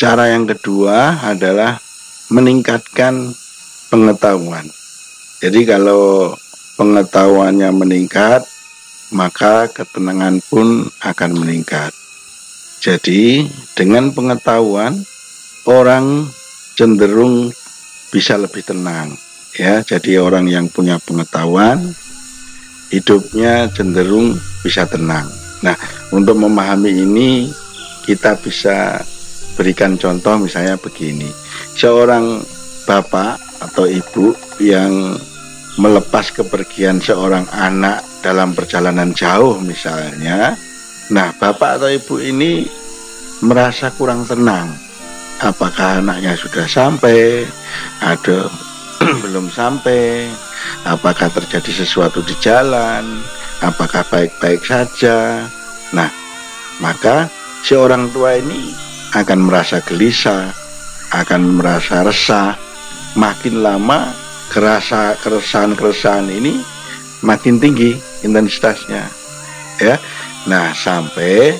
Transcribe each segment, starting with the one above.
Cara yang kedua adalah meningkatkan pengetahuan. Jadi kalau pengetahuannya meningkat, maka ketenangan pun akan meningkat. Jadi dengan pengetahuan orang cenderung bisa lebih tenang ya. Jadi orang yang punya pengetahuan hidupnya cenderung bisa tenang. Nah, untuk memahami ini kita bisa berikan contoh misalnya begini. Seorang bapak atau ibu yang melepas kepergian seorang anak dalam perjalanan jauh misalnya. Nah, bapak atau ibu ini merasa kurang tenang. Apakah anaknya sudah sampai? Ada belum sampai? Apakah terjadi sesuatu di jalan? Apakah baik-baik saja? Nah, maka si orang tua ini akan merasa gelisah, akan merasa resah. Makin lama kerasa keresahan-keresahan ini makin tinggi intensitasnya ya nah sampai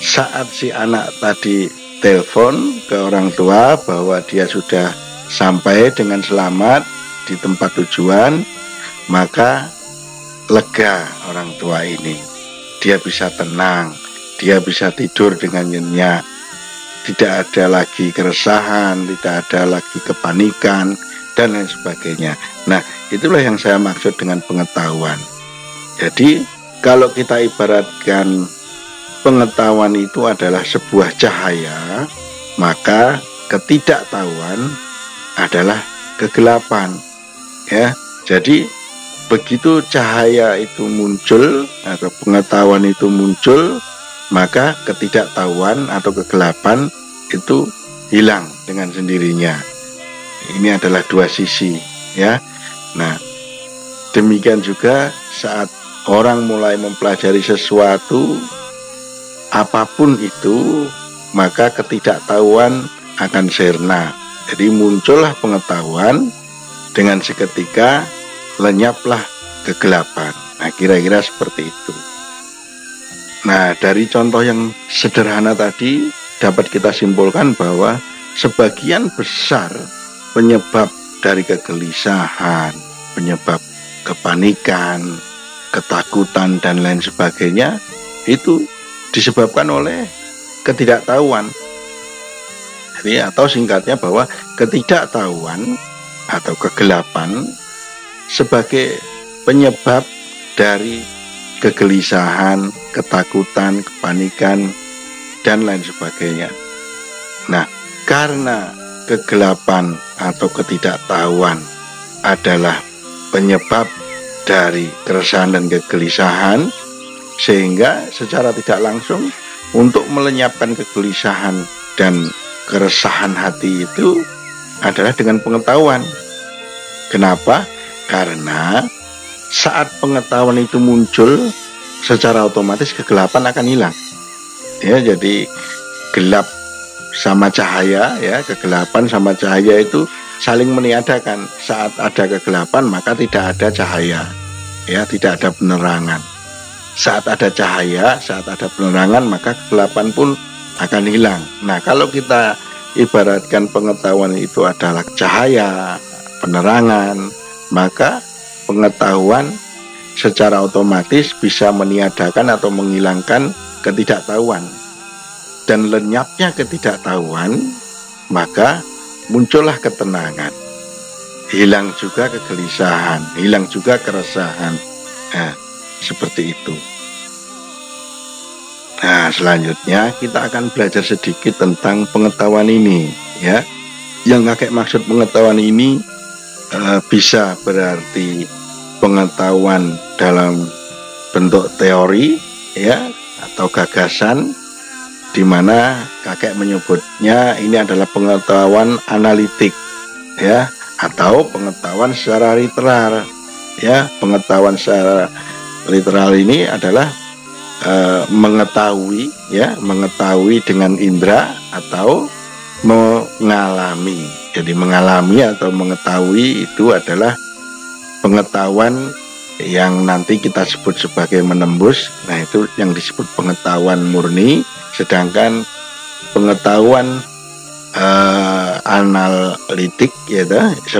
saat si anak tadi telepon ke orang tua bahwa dia sudah sampai dengan selamat di tempat tujuan maka lega orang tua ini dia bisa tenang dia bisa tidur dengan nyenyak tidak ada lagi keresahan tidak ada lagi kepanikan dan lain sebagainya. Nah, itulah yang saya maksud dengan pengetahuan. Jadi, kalau kita ibaratkan pengetahuan itu adalah sebuah cahaya, maka ketidaktahuan adalah kegelapan. Ya. Jadi, begitu cahaya itu muncul atau pengetahuan itu muncul, maka ketidaktahuan atau kegelapan itu hilang dengan sendirinya. Ini adalah dua sisi ya. Nah demikian juga saat orang mulai mempelajari sesuatu apa pun itu maka ketidaktahuan akan sirna. Jadi muncullah pengetahuan dengan seketika lenyaplah kegelapan. Nah kira-kira seperti itu nah dari contoh yang sederhana tadi dapat kita simpulkan bahwa sebagian besar penyebab dari kegelisahan, penyebab kepanikan, ketakutan dan lain sebagainya itu disebabkan oleh ketidaktahuan. Jadi atau singkatnya bahwa ketidaktahuan atau kegelapan sebagai penyebab dari kegelisahan, ketakutan, kepanikan dan lain sebagainya. Nah, karena kegelapan atau ketidaktahuan adalah penyebab dari keresahan dan kegelisahan sehingga secara tidak langsung untuk melenyapkan kegelisahan dan keresahan hati itu adalah dengan pengetahuan. Kenapa? Karena saat pengetahuan itu muncul secara otomatis kegelapan akan hilang. Ya, jadi gelap sama cahaya ya kegelapan sama cahaya itu saling meniadakan. Saat ada kegelapan maka tidak ada cahaya ya tidak ada penerangan. Saat ada cahaya saat ada penerangan maka kegelapan pun akan hilang. Nah kalau kita ibaratkan pengetahuan itu adalah cahaya penerangan maka pengetahuan secara otomatis bisa meniadakan atau menghilangkan ketidaktahuan dan lenyapnya ketidaktahuan, maka muncullah ketenangan. Hilang juga kegelisahan, hilang juga keresahan. Nah, seperti itu. Nah, selanjutnya kita akan belajar sedikit tentang pengetahuan ini, ya. Yang kakek maksud pengetahuan ini e, bisa berarti pengetahuan dalam bentuk teori, ya, atau gagasan di mana kakek menyebutnya ini adalah pengetahuan analitik ya atau pengetahuan secara literal ya. Pengetahuan secara literal ini adalah e, mengetahui ya mengetahui dengan indera atau mengalami. Jadi mengalami atau mengetahui itu adalah pengetahuan yang nanti kita sebut sebagai menembus. Nah itu yang disebut pengetahuan murni. Sedangkan pengetahuan uh, analitik ya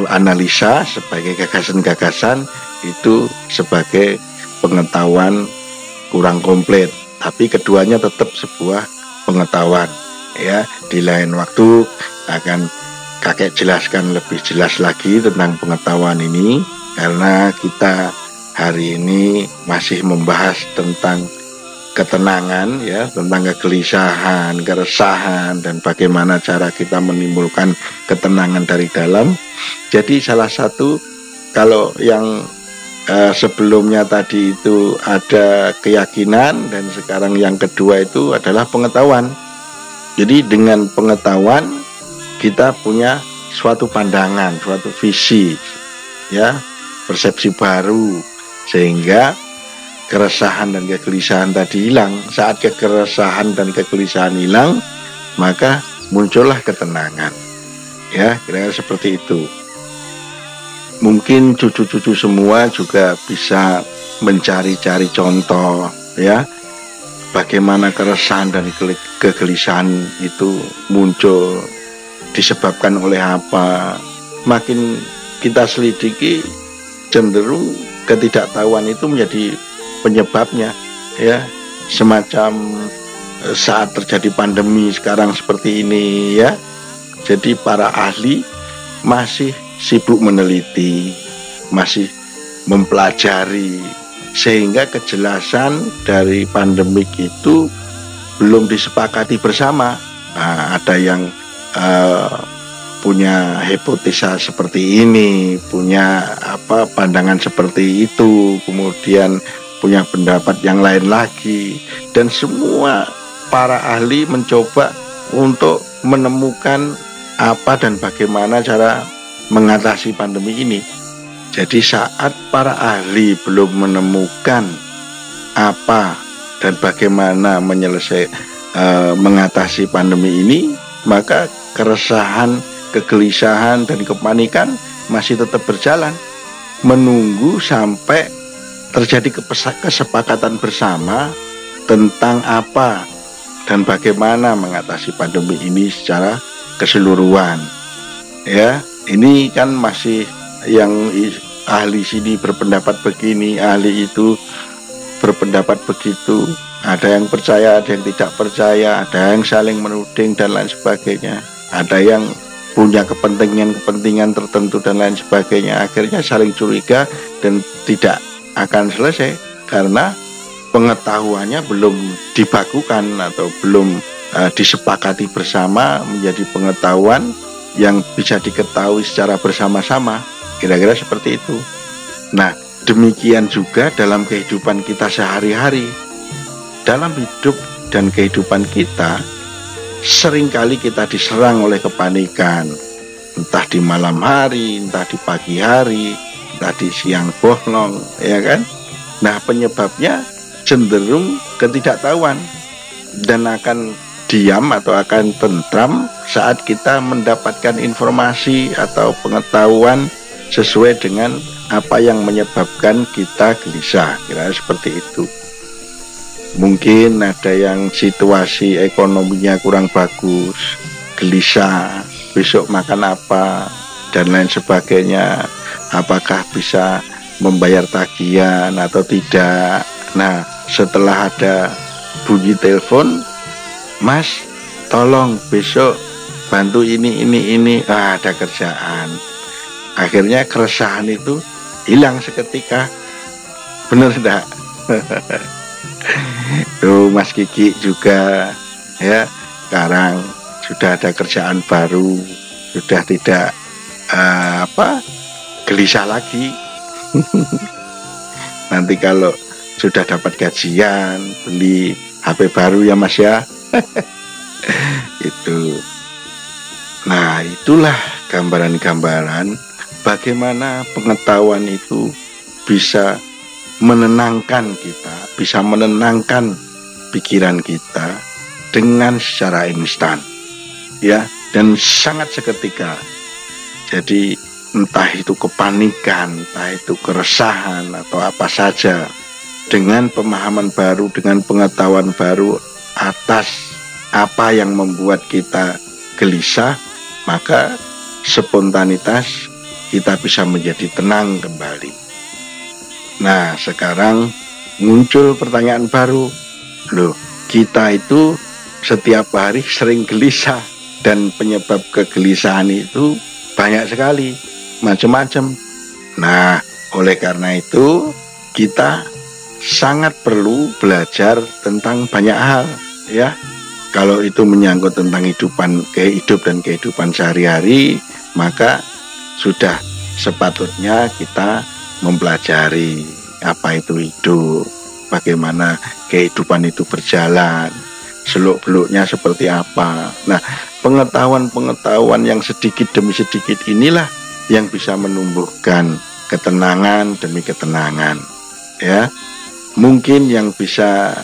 analisa sebagai gagasan-gagasan itu sebagai pengetahuan kurang komplit. Tapi keduanya tetap sebuah pengetahuan ya. Di lain waktu akan kakek jelaskan lebih jelas lagi tentang pengetahuan ini karena kita hari ini masih membahas tentang ketenangan ya tentang kegelisahan, keresahan dan bagaimana cara kita menimbulkan ketenangan dari dalam. Jadi salah satu kalau yang eh, sebelumnya tadi itu ada keyakinan dan sekarang yang kedua itu adalah pengetahuan. Jadi dengan pengetahuan kita punya suatu pandangan, suatu visi ya, persepsi baru sehingga keresahan dan kegelisahan tadi hilang. Saat kekeresahan dan kegelisahan hilang, maka muncullah ketenangan. Ya, kira-kira seperti itu. Mungkin cucu-cucu semua juga bisa mencari-cari contoh, ya, bagaimana keresahan dan kegelisahan itu muncul disebabkan oleh apa. Makin kita selidiki cenderung ketidaktahuan itu menjadi penyebabnya ya. Semacam eh, saat terjadi pandemi sekarang seperti ini ya. Jadi para ahli masih sibuk meneliti masih mempelajari sehingga kejelasan dari pandemik itu belum disepakati bersama. Nah, ada yang uh, punya hipotesa seperti ini, punya apa pandangan seperti itu, kemudian punya pendapat yang lain lagi dan semua para ahli mencoba untuk menemukan apa dan bagaimana cara mengatasi pandemi ini. Jadi saat para ahli belum menemukan apa dan bagaimana menyelesaikan e, mengatasi pandemi ini, maka keresahan, kegelisahan dan kepanikan masih tetap berjalan menunggu sampai terjadi kesepakatan bersama tentang apa dan bagaimana mengatasi pandemi ini secara keseluruhan. Ya, ini kan masih yang ahli sini berpendapat begini, ahli itu berpendapat begitu. Ada yang percaya, ada yang tidak percaya, ada yang saling menuding dan lain sebagainya. Ada yang punya kepentingan-kepentingan tertentu dan lain sebagainya. Akhirnya saling curiga dan tidak akan selesai karena pengetahuannya belum dibakukan atau belum uh, disepakati bersama menjadi pengetahuan yang bisa diketahui secara bersama-sama. Kira-kira seperti itu. Nah demikian juga dalam kehidupan kita sehari-hari. Dalam hidup dan kehidupan kita sering kali kita diserang oleh kepanikan. Entah di malam hari entah di pagi hari tadi siang bolong ya kan? Nah penyebabnya cenderung ketidaktahuan dan akan diam atau akan tentram saat kita mendapatkan informasi atau pengetahuan sesuai dengan apa yang menyebabkan kita gelisah. Kira seperti itu mungkin ada yang situasi ekonominya kurang bagus gelisah besok makan apa dan lain sebagainya apakah bisa membayar tagihan atau tidak. Nah, setelah ada bunyi telepon, Mas, tolong besok bantu ini ini ini ah, ada kerjaan. Akhirnya keresahan itu hilang seketika. Bener enggak? Tuh Mas Kiki juga ya sekarang sudah ada kerjaan baru, sudah tidak uh, apa gelisah lagi. Nanti kalau sudah dapat gajian beli HP baru ya mas ya. Itu. Nah itulah gambaran-gambaran bagaimana pengetahuan itu bisa menenangkan kita bisa menenangkan pikiran kita dengan secara instan ya dan sangat seketika jadi entah itu kepanikan, entah itu keresahan atau apa saja dengan pemahaman baru, dengan pengetahuan baru atas apa yang membuat kita gelisah, maka spontanitas kita bisa menjadi tenang kembali. Nah, sekarang muncul pertanyaan baru. Loh, kita itu setiap hari sering gelisah dan penyebab kegelisahan itu banyak sekali, macam-macam. Nah, oleh karena itu kita sangat perlu belajar tentang banyak hal ya kalau itu menyangkut tentang kehidupan kehidup dan kehidupan sehari-hari maka sudah sepatutnya kita mempelajari apa itu hidup bagaimana kehidupan itu berjalan seluk-beluknya seperti apa. Nah pengetahuan-pengetahuan yang sedikit demi sedikit inilah yang bisa menumbuhkan ketenangan demi ketenangan ya. Mungkin yang bisa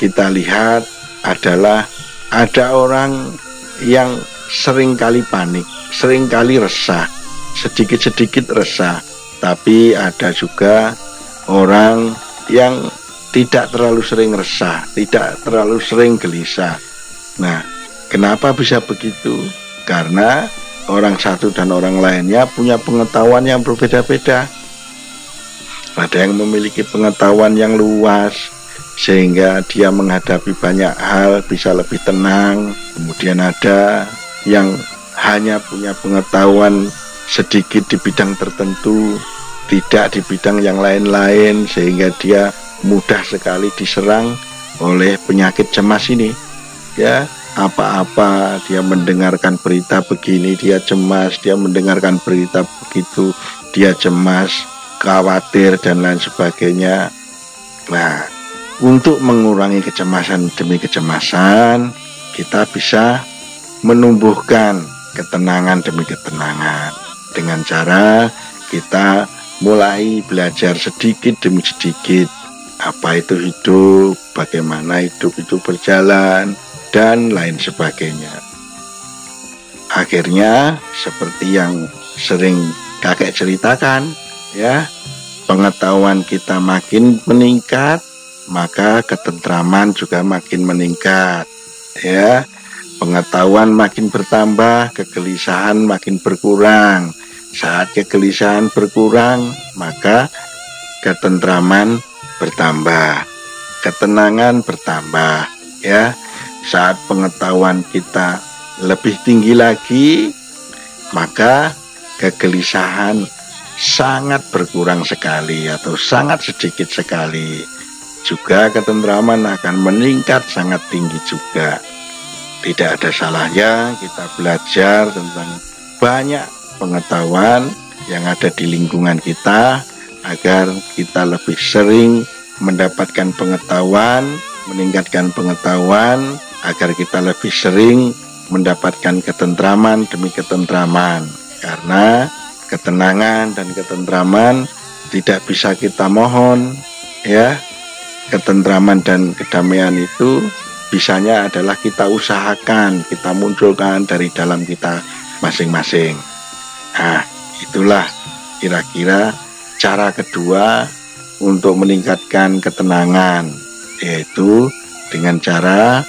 kita lihat adalah ada orang yang sering kali panik, sering kali resah, sedikit-sedikit resah, tapi ada juga orang yang tidak terlalu sering resah, tidak terlalu sering gelisah. Nah, kenapa bisa begitu? Karena orang satu dan orang lainnya punya pengetahuan yang berbeda-beda ada yang memiliki pengetahuan yang luas sehingga dia menghadapi banyak hal bisa lebih tenang. Kemudian ada yang hanya punya pengetahuan sedikit di bidang tertentu, tidak di bidang yang lain-lain sehingga dia mudah sekali diserang oleh penyakit cemas ini. Ya, apa-apa dia mendengarkan berita begini dia cemas, dia mendengarkan berita begitu dia cemas khawatir dan lain sebagainya. Nah, untuk mengurangi kecemasan demi kecemasan, kita bisa menumbuhkan ketenangan demi ketenangan dengan cara kita mulai belajar sedikit demi sedikit apa itu hidup, bagaimana hidup itu berjalan, dan lain sebagainya. Akhirnya, seperti yang sering kakek ceritakan, ya pengetahuan kita makin meningkat maka ketentraman juga makin meningkat ya pengetahuan makin bertambah kegelisahan makin berkurang saat kegelisahan berkurang maka ketentraman bertambah ketenangan bertambah ya saat pengetahuan kita lebih tinggi lagi maka kegelisahan sangat berkurang sekali atau sangat sedikit sekali. Juga ketentraman akan meningkat sangat tinggi juga. Tidak ada salahnya kita belajar tentang banyak pengetahuan yang ada di lingkungan kita agar kita lebih sering mendapatkan pengetahuan, meningkatkan pengetahuan agar kita lebih sering mendapatkan ketentraman demi ketentraman. Karena ketenangan dan ketentraman tidak bisa kita mohon ya ketentraman dan kedamaian itu bisanya adalah kita usahakan kita munculkan dari dalam kita masing-masing nah itulah kira-kira cara kedua untuk meningkatkan ketenangan yaitu dengan cara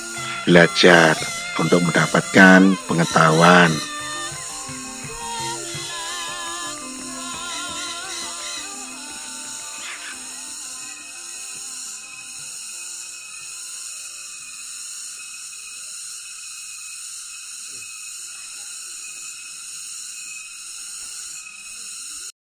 belajar untuk mendapatkan pengetahuan